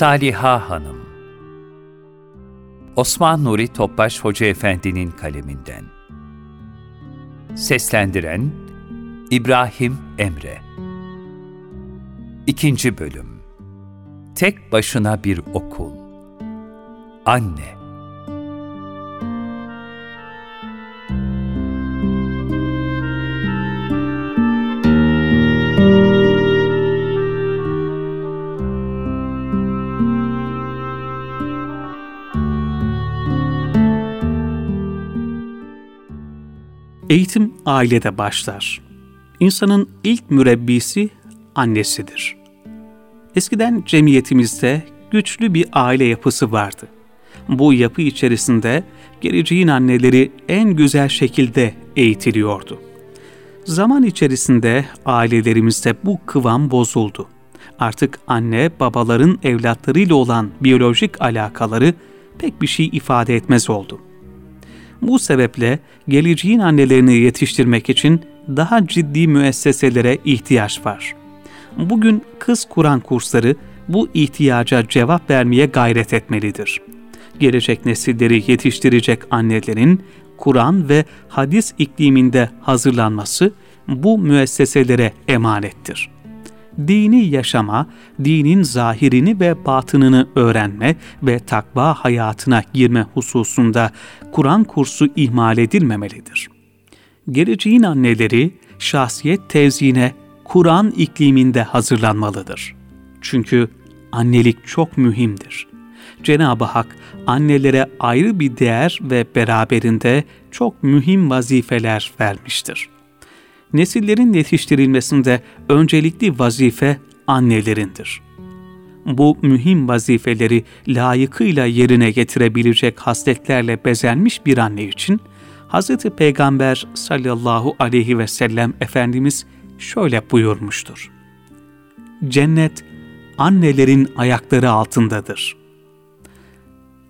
Saliha Hanım. Osman Nuri Topbaş Hoca Efendi'nin kaleminden. Seslendiren İbrahim Emre. İkinci Bölüm. Tek Başına Bir Okul. Anne Eğitim ailede başlar. İnsanın ilk mürebbisi annesidir. Eskiden cemiyetimizde güçlü bir aile yapısı vardı. Bu yapı içerisinde geleceğin anneleri en güzel şekilde eğitiliyordu. Zaman içerisinde ailelerimizde bu kıvam bozuldu. Artık anne babaların evlatlarıyla olan biyolojik alakaları pek bir şey ifade etmez oldu. Bu sebeple geleceğin annelerini yetiştirmek için daha ciddi müesseselere ihtiyaç var. Bugün kız Kur'an kursları bu ihtiyaca cevap vermeye gayret etmelidir. Gelecek nesilleri yetiştirecek annelerin Kur'an ve hadis ikliminde hazırlanması bu müesseselere emanettir dini yaşama, dinin zahirini ve batınını öğrenme ve takva hayatına girme hususunda Kur'an kursu ihmal edilmemelidir. Geleceğin anneleri şahsiyet tevzine Kur'an ikliminde hazırlanmalıdır. Çünkü annelik çok mühimdir. Cenab-ı Hak annelere ayrı bir değer ve beraberinde çok mühim vazifeler vermiştir nesillerin yetiştirilmesinde öncelikli vazife annelerindir. Bu mühim vazifeleri layıkıyla yerine getirebilecek hasletlerle bezenmiş bir anne için Hz. Peygamber sallallahu aleyhi ve sellem Efendimiz şöyle buyurmuştur. Cennet annelerin ayakları altındadır.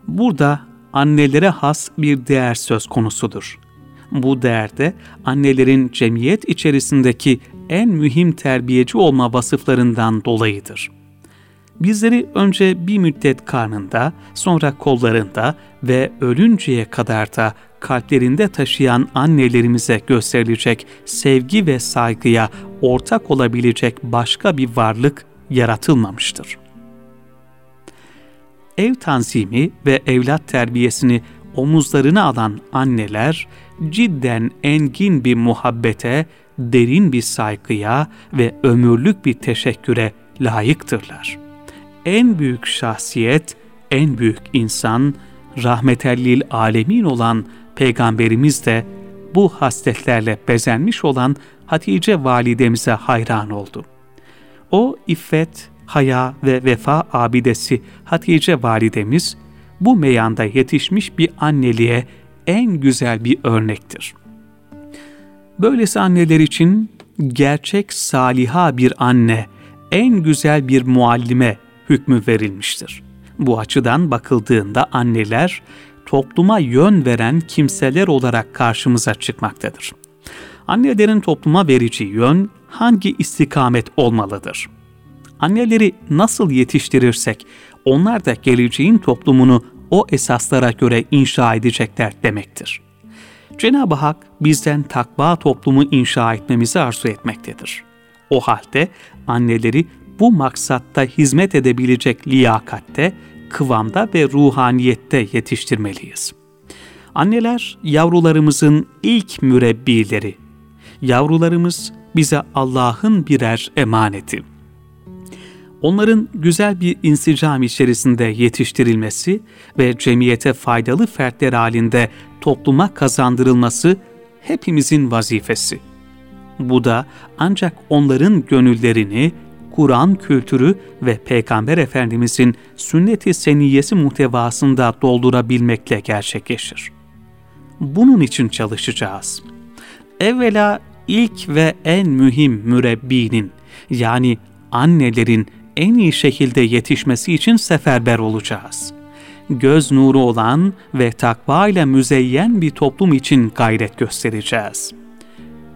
Burada annelere has bir değer söz konusudur bu değerde annelerin cemiyet içerisindeki en mühim terbiyeci olma vasıflarından dolayıdır. Bizleri önce bir müddet karnında, sonra kollarında ve ölünceye kadar da kalplerinde taşıyan annelerimize gösterilecek sevgi ve saygıya ortak olabilecek başka bir varlık yaratılmamıştır. Ev tanzimi ve evlat terbiyesini omuzlarına alan anneler cidden engin bir muhabbete, derin bir saygıya ve ömürlük bir teşekküre layıktırlar. En büyük şahsiyet, en büyük insan, rahmetellil alemin olan Peygamberimiz de bu hasletlerle bezenmiş olan Hatice validemize hayran oldu. O iffet, haya ve vefa abidesi Hatice validemiz, bu meyanda yetişmiş bir anneliğe en güzel bir örnektir. Böylesi anneler için gerçek saliha bir anne, en güzel bir muallime hükmü verilmiştir. Bu açıdan bakıldığında anneler topluma yön veren kimseler olarak karşımıza çıkmaktadır. Annelerin topluma vereceği yön hangi istikamet olmalıdır? Anneleri nasıl yetiştirirsek onlar da geleceğin toplumunu o esaslara göre inşa edecekler demektir. Cenab-ı Hak bizden takva toplumu inşa etmemizi arzu etmektedir. O halde anneleri bu maksatta hizmet edebilecek liyakatte, kıvamda ve ruhaniyette yetiştirmeliyiz. Anneler yavrularımızın ilk mürebbileri. Yavrularımız bize Allah'ın birer emaneti onların güzel bir insicam içerisinde yetiştirilmesi ve cemiyete faydalı fertler halinde topluma kazandırılması hepimizin vazifesi. Bu da ancak onların gönüllerini Kur'an kültürü ve Peygamber Efendimizin sünnet-i seniyesi muhtevasında doldurabilmekle gerçekleşir. Bunun için çalışacağız. Evvela ilk ve en mühim mürebbinin yani annelerin en iyi şekilde yetişmesi için seferber olacağız. Göz nuru olan ve takva ile müzeyyen bir toplum için gayret göstereceğiz.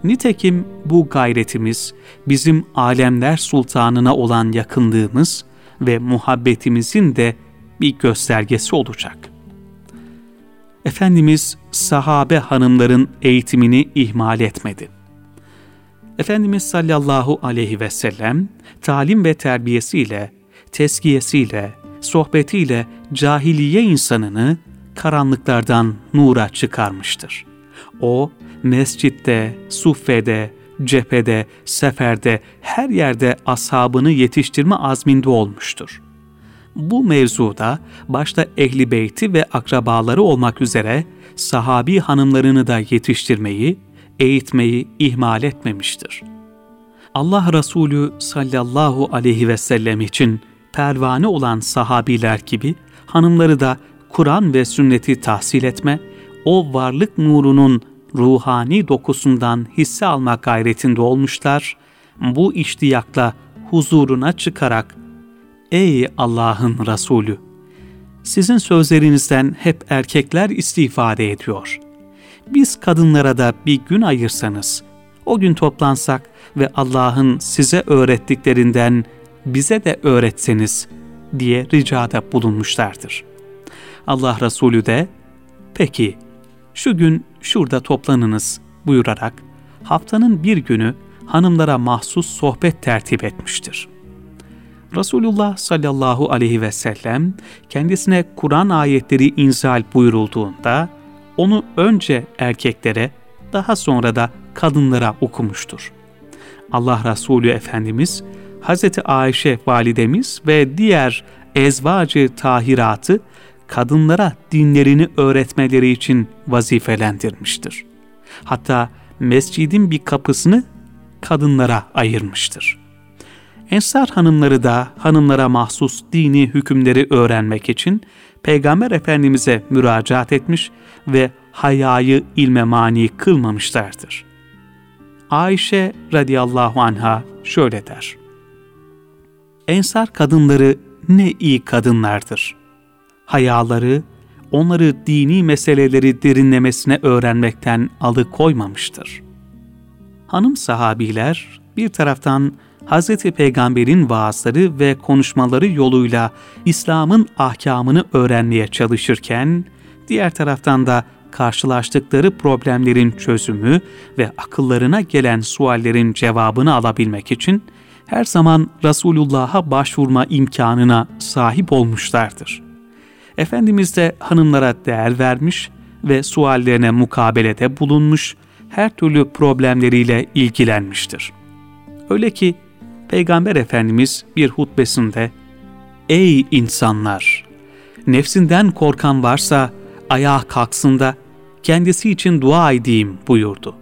Nitekim bu gayretimiz bizim alemler sultanına olan yakınlığımız ve muhabbetimizin de bir göstergesi olacak. Efendimiz sahabe hanımların eğitimini ihmal etmedi. Efendimiz sallallahu aleyhi ve sellem talim ve terbiyesiyle, teskiyesiyle, sohbetiyle cahiliye insanını karanlıklardan nura çıkarmıştır. O mescitte, suffede, cephede, seferde, her yerde ashabını yetiştirme azminde olmuştur. Bu mevzuda başta ehli beyti ve akrabaları olmak üzere sahabi hanımlarını da yetiştirmeyi, eğitmeyi ihmal etmemiştir. Allah Resulü sallallahu aleyhi ve sellem için pervane olan sahabiler gibi hanımları da Kur'an ve sünneti tahsil etme, o varlık nurunun ruhani dokusundan hisse almak gayretinde olmuşlar, bu iştiyakla huzuruna çıkarak, Ey Allah'ın Resulü! Sizin sözlerinizden hep erkekler istifade ediyor. Biz kadınlara da bir gün ayırsanız, o gün toplansak ve Allah'ın size öğrettiklerinden bize de öğretseniz diye ricada bulunmuşlardır. Allah Resulü de, peki şu gün şurada toplanınız buyurarak haftanın bir günü hanımlara mahsus sohbet tertip etmiştir. Resulullah sallallahu aleyhi ve sellem kendisine Kur'an ayetleri inzal buyurulduğunda onu önce erkeklere daha sonra da kadınlara okumuştur. Allah Resulü Efendimiz Hz. Ayşe validemiz ve diğer ezvacı tahiratı kadınlara dinlerini öğretmeleri için vazifelendirmiştir. Hatta mescidin bir kapısını kadınlara ayırmıştır. Ensar hanımları da hanımlara mahsus dini hükümleri öğrenmek için Peygamber Efendimiz'e müracaat etmiş ve hayayı ilme mani kılmamışlardır. Ayşe radıyallahu anha şöyle der. Ensar kadınları ne iyi kadınlardır hayaları onları dini meseleleri derinlemesine öğrenmekten alıkoymamıştır. Hanım sahabiler bir taraftan Hz. Peygamber'in vaazları ve konuşmaları yoluyla İslam'ın ahkamını öğrenmeye çalışırken, diğer taraftan da karşılaştıkları problemlerin çözümü ve akıllarına gelen suallerin cevabını alabilmek için her zaman Resulullah'a başvurma imkanına sahip olmuşlardır. Efendimiz de hanımlara değer vermiş ve suallerine mukabelede bulunmuş, her türlü problemleriyle ilgilenmiştir. Öyle ki Peygamber Efendimiz bir hutbesinde Ey insanlar! Nefsinden korkan varsa ayağa kalksın da kendisi için dua edeyim buyurdu.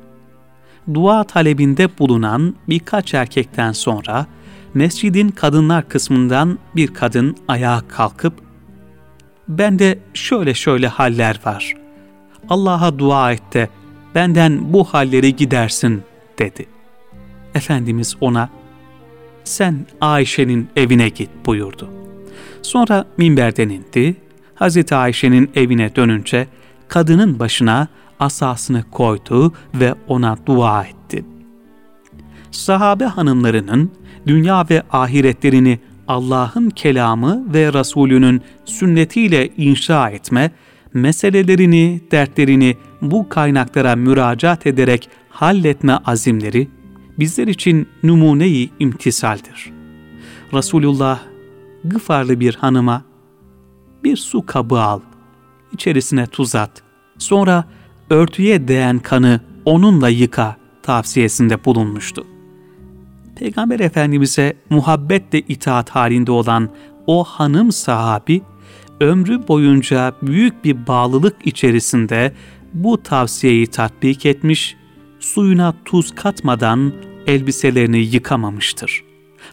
Dua talebinde bulunan birkaç erkekten sonra mescidin kadınlar kısmından bir kadın ayağa kalkıp bende şöyle şöyle haller var. Allah'a dua et de benden bu halleri gidersin dedi. Efendimiz ona sen Ayşe'nin evine git buyurdu. Sonra minberden indi, Hazreti Ayşe'nin evine dönünce kadının başına asasını koydu ve ona dua etti. Sahabe hanımlarının dünya ve ahiretlerini Allah'ın kelamı ve Resulünün sünnetiyle inşa etme, meselelerini, dertlerini bu kaynaklara müracaat ederek halletme azimleri bizler için numuneyi imtisaldir. Resulullah gıfarlı bir hanıma bir su kabı al, içerisine tuz at, sonra örtüye değen kanı onunla yıka tavsiyesinde bulunmuştu. Peygamber Efendimiz'e muhabbetle itaat halinde olan o hanım sahabi, ömrü boyunca büyük bir bağlılık içerisinde bu tavsiyeyi tatbik etmiş, suyuna tuz katmadan elbiselerini yıkamamıştır.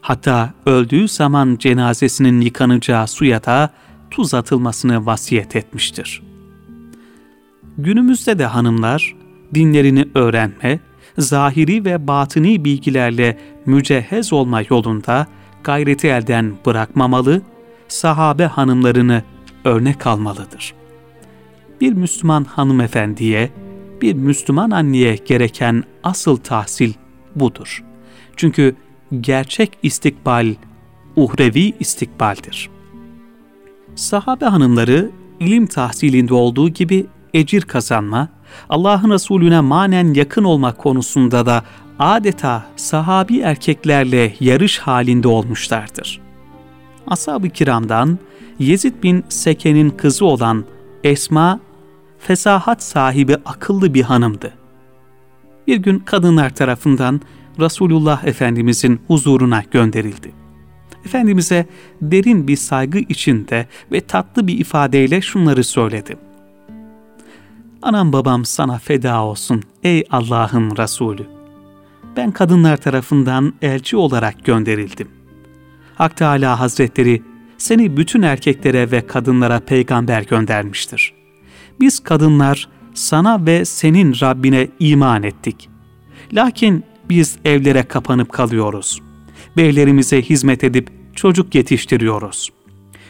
Hatta öldüğü zaman cenazesinin yıkanacağı suya da tuz atılmasını vasiyet etmiştir. Günümüzde de hanımlar dinlerini öğrenme, zahiri ve batini bilgilerle mücehhez olma yolunda gayreti elden bırakmamalı, sahabe hanımlarını örnek almalıdır. Bir Müslüman hanımefendiye, bir Müslüman anneye gereken asıl tahsil budur. Çünkü gerçek istikbal uhrevi istikbaldir. Sahabe hanımları ilim tahsilinde olduğu gibi ecir kazanma, Allah'ın Resulüne manen yakın olmak konusunda da adeta sahabi erkeklerle yarış halinde olmuşlardır. Ashab-ı kiramdan Yezid bin Seke'nin kızı olan Esma, fesahat sahibi akıllı bir hanımdı. Bir gün kadınlar tarafından Resulullah Efendimizin huzuruna gönderildi. Efendimiz'e derin bir saygı içinde ve tatlı bir ifadeyle şunları söyledi. Anam babam sana feda olsun ey Allah'ın Resulü. Ben kadınlar tarafından elçi olarak gönderildim. Hak Teala Hazretleri seni bütün erkeklere ve kadınlara peygamber göndermiştir. Biz kadınlar sana ve senin Rabbine iman ettik. Lakin biz evlere kapanıp kalıyoruz. Beylerimize hizmet edip çocuk yetiştiriyoruz.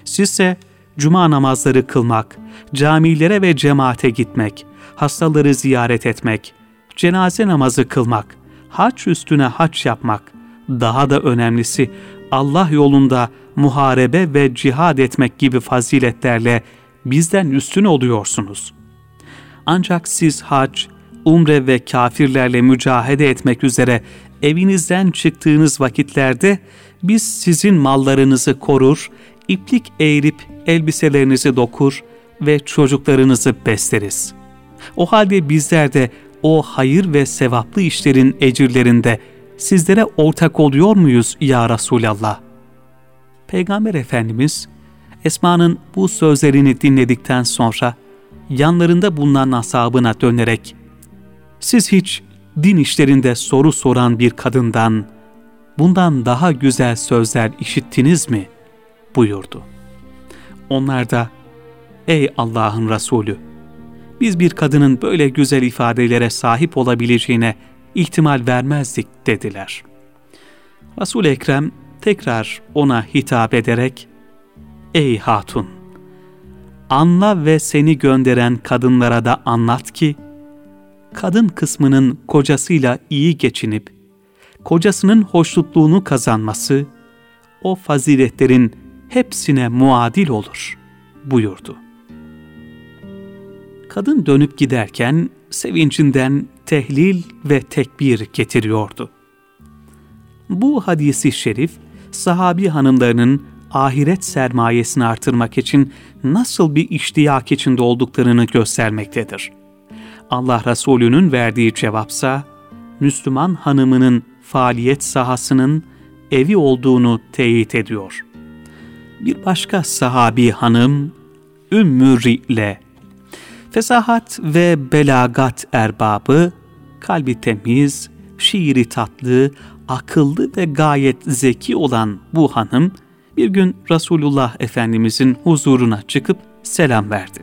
Sizse cuma namazları kılmak, camilere ve cemaate gitmek, hastaları ziyaret etmek, cenaze namazı kılmak, haç üstüne haç yapmak, daha da önemlisi Allah yolunda muharebe ve cihad etmek gibi faziletlerle bizden üstün oluyorsunuz. Ancak siz hac, umre ve kafirlerle mücahede etmek üzere evinizden çıktığınız vakitlerde biz sizin mallarınızı korur, iplik eğirip elbiselerinizi dokur ve çocuklarınızı besleriz. O halde bizler de o hayır ve sevaplı işlerin ecirlerinde sizlere ortak oluyor muyuz ya Resulallah? Peygamber Efendimiz Esma'nın bu sözlerini dinledikten sonra yanlarında bulunan ashabına dönerek siz hiç din işlerinde soru soran bir kadından bundan daha güzel sözler işittiniz mi? buyurdu. Onlar da ey Allah'ın Resulü biz bir kadının böyle güzel ifadelere sahip olabileceğine ihtimal vermezdik dediler. resul Ekrem tekrar ona hitap ederek Ey hatun! Anla ve seni gönderen kadınlara da anlat ki, kadın kısmının kocasıyla iyi geçinip, kocasının hoşnutluğunu kazanması, o faziletlerin hepsine muadil olur, buyurdu. Kadın dönüp giderken sevincinden tehlil ve tekbir getiriyordu. Bu hadisi şerif, sahabi hanımlarının ahiret sermayesini artırmak için nasıl bir iştiyak içinde olduklarını göstermektedir. Allah Resulü'nün verdiği cevapsa, Müslüman hanımının faaliyet sahasının evi olduğunu teyit ediyor. Bir başka sahabi hanım, Ümmü Ri'le, fesahat ve belagat erbabı, kalbi temiz, şiiri tatlı, akıllı ve gayet zeki olan bu hanım, bir gün Resulullah Efendimizin huzuruna çıkıp selam verdi.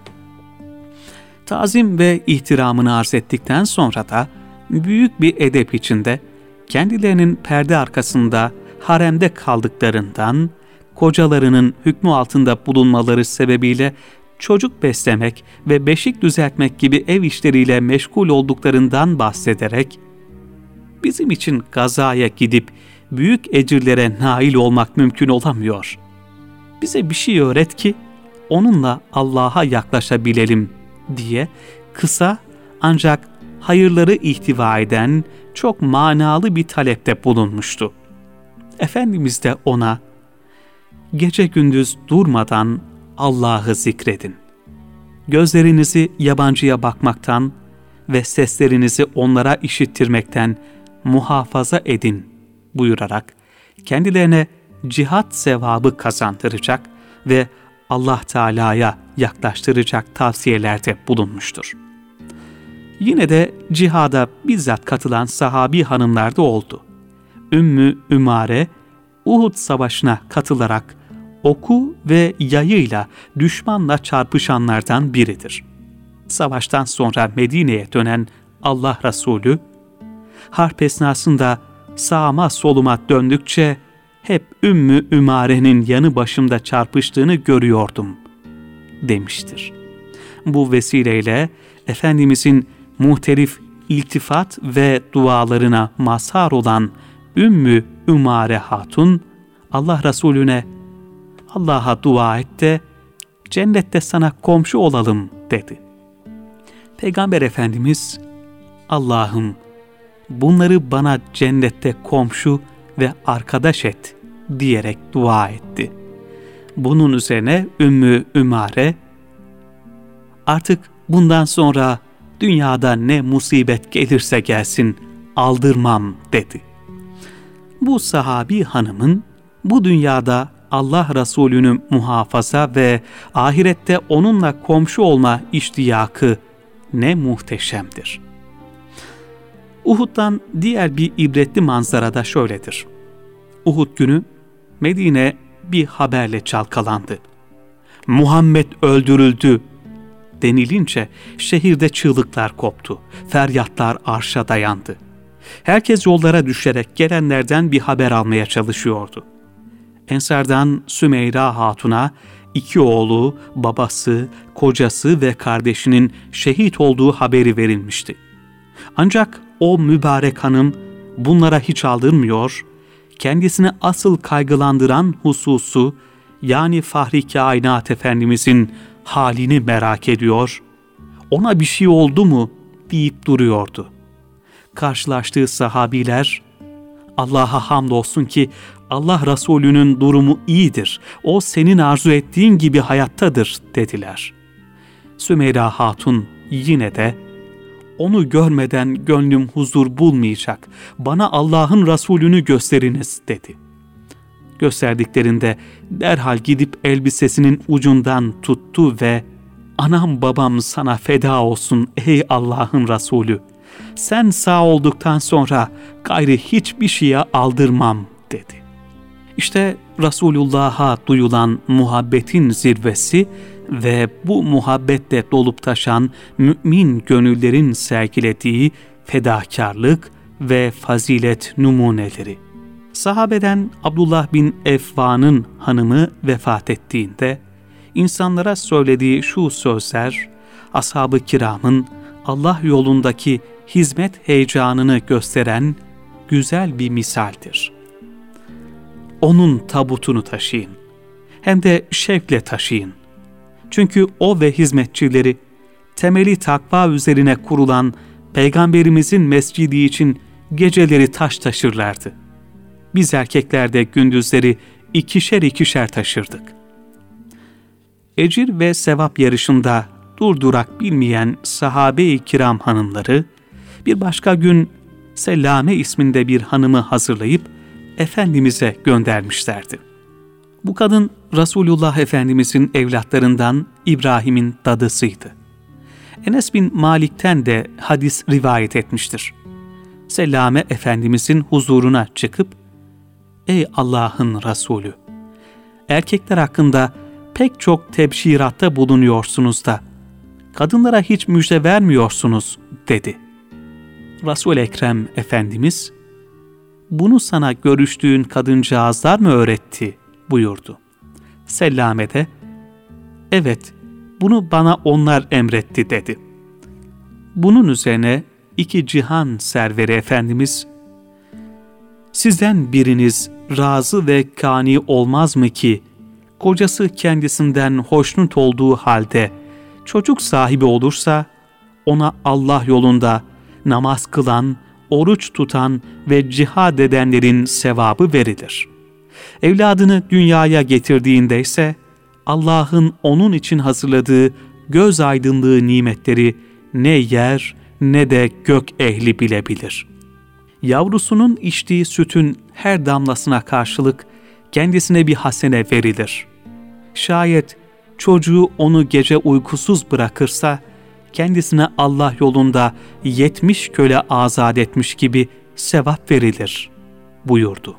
Tazim ve ihtiramını arz ettikten sonra da büyük bir edep içinde kendilerinin perde arkasında haremde kaldıklarından, kocalarının hükmü altında bulunmaları sebebiyle çocuk beslemek ve beşik düzeltmek gibi ev işleriyle meşgul olduklarından bahsederek, bizim için gazaya gidip büyük ecirlere nail olmak mümkün olamıyor. Bize bir şey öğret ki onunla Allah'a yaklaşabilelim diye kısa ancak hayırları ihtiva eden çok manalı bir talepte bulunmuştu. Efendimiz de ona gece gündüz durmadan Allah'ı zikredin. Gözlerinizi yabancıya bakmaktan ve seslerinizi onlara işittirmekten muhafaza edin buyurarak kendilerine cihat sevabı kazandıracak ve Allah Teala'ya yaklaştıracak tavsiyelerde bulunmuştur. Yine de cihada bizzat katılan sahabi hanımlar da oldu. Ümmü Ümare, Uhud Savaşı'na katılarak oku ve yayıyla düşmanla çarpışanlardan biridir. Savaştan sonra Medine'ye dönen Allah Resulü, harp esnasında sağıma soluma döndükçe hep Ümmü Ümare'nin yanı başımda çarpıştığını görüyordum demiştir. Bu vesileyle Efendimizin muhtelif iltifat ve dualarına mazhar olan Ümmü Ümare Hatun, Allah Resulüne Allah'a dua et de cennette sana komşu olalım dedi. Peygamber Efendimiz Allah'ım bunları bana cennette komşu ve arkadaş et diyerek dua etti. Bunun üzerine Ümmü Ümare artık bundan sonra dünyada ne musibet gelirse gelsin aldırmam dedi. Bu sahabi hanımın bu dünyada Allah Resulü'nü muhafaza ve ahirette onunla komşu olma iştiyakı ne muhteşemdir. Uhud'dan diğer bir ibretli manzara da şöyledir. Uhud günü Medine bir haberle çalkalandı. Muhammed öldürüldü denilince şehirde çığlıklar koptu. Feryatlar arşa dayandı. Herkes yollara düşerek gelenlerden bir haber almaya çalışıyordu. Ensardan Sümeyra Hatun'a iki oğlu, babası, kocası ve kardeşinin şehit olduğu haberi verilmişti. Ancak o mübarek hanım bunlara hiç aldırmıyor, kendisini asıl kaygılandıran hususu yani Fahri Kainat Efendimizin halini merak ediyor, ona bir şey oldu mu deyip duruyordu. Karşılaştığı sahabiler, Allah'a hamdolsun ki Allah Resulü'nün durumu iyidir, o senin arzu ettiğin gibi hayattadır dediler. Sümeyra Hatun yine de, onu görmeden gönlüm huzur bulmayacak, bana Allah'ın Resulünü gösteriniz dedi.'' gösterdiklerinde derhal gidip elbisesinin ucundan tuttu ve ''Anam babam sana feda olsun ey Allah'ın Resulü. Sen sağ olduktan sonra gayri hiçbir şeye aldırmam.'' dedi. İşte Resulullah'a duyulan muhabbetin zirvesi ve bu muhabbetle dolup taşan mümin gönüllerin sergilediği fedakarlık ve fazilet numuneleri. Sahabeden Abdullah bin Efvan'ın hanımı vefat ettiğinde insanlara söylediği şu sözler ashab-ı kiramın Allah yolundaki hizmet heyecanını gösteren güzel bir misaldir. Onun tabutunu taşıyın. Hem de şevkle taşıyın. Çünkü o ve hizmetçileri temeli takva üzerine kurulan Peygamberimizin mescidi için geceleri taş taşırlardı.'' biz erkekler de gündüzleri ikişer ikişer taşırdık. Ecir ve sevap yarışında durdurak bilmeyen sahabe-i kiram hanımları, bir başka gün Sellame isminde bir hanımı hazırlayıp Efendimiz'e göndermişlerdi. Bu kadın Resulullah Efendimiz'in evlatlarından İbrahim'in dadısıydı. Enes bin Malik'ten de hadis rivayet etmiştir. Sellame Efendimiz'in huzuruna çıkıp ey Allah'ın Resulü! Erkekler hakkında pek çok tebşiratta bulunuyorsunuz da, kadınlara hiç müjde vermiyorsunuz, dedi. Resul Ekrem Efendimiz, bunu sana görüştüğün kadıncağızlar mı öğretti, buyurdu. Sellame de, evet, bunu bana onlar emretti, dedi. Bunun üzerine iki cihan serveri Efendimiz, sizden biriniz razı ve kani olmaz mı ki, kocası kendisinden hoşnut olduğu halde çocuk sahibi olursa, ona Allah yolunda namaz kılan, oruç tutan ve cihad edenlerin sevabı verilir. Evladını dünyaya getirdiğinde ise Allah'ın onun için hazırladığı göz aydınlığı nimetleri ne yer ne de gök ehli bilebilir.'' yavrusunun içtiği sütün her damlasına karşılık kendisine bir hasene verilir. Şayet çocuğu onu gece uykusuz bırakırsa, kendisine Allah yolunda yetmiş köle azat etmiş gibi sevap verilir buyurdu.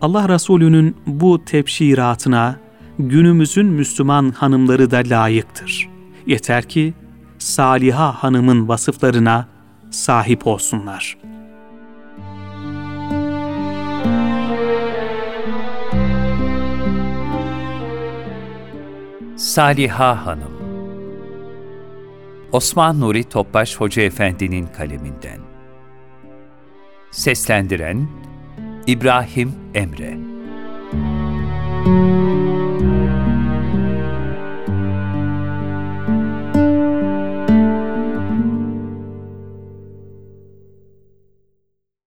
Allah Resulü'nün bu tebşiratına günümüzün Müslüman hanımları da layıktır. Yeter ki Saliha hanımın vasıflarına sahip olsunlar.'' Saliha Hanım Osman Nuri Topbaş Hoca Efendi'nin kaleminden. Seslendiren İbrahim Emre. Müzik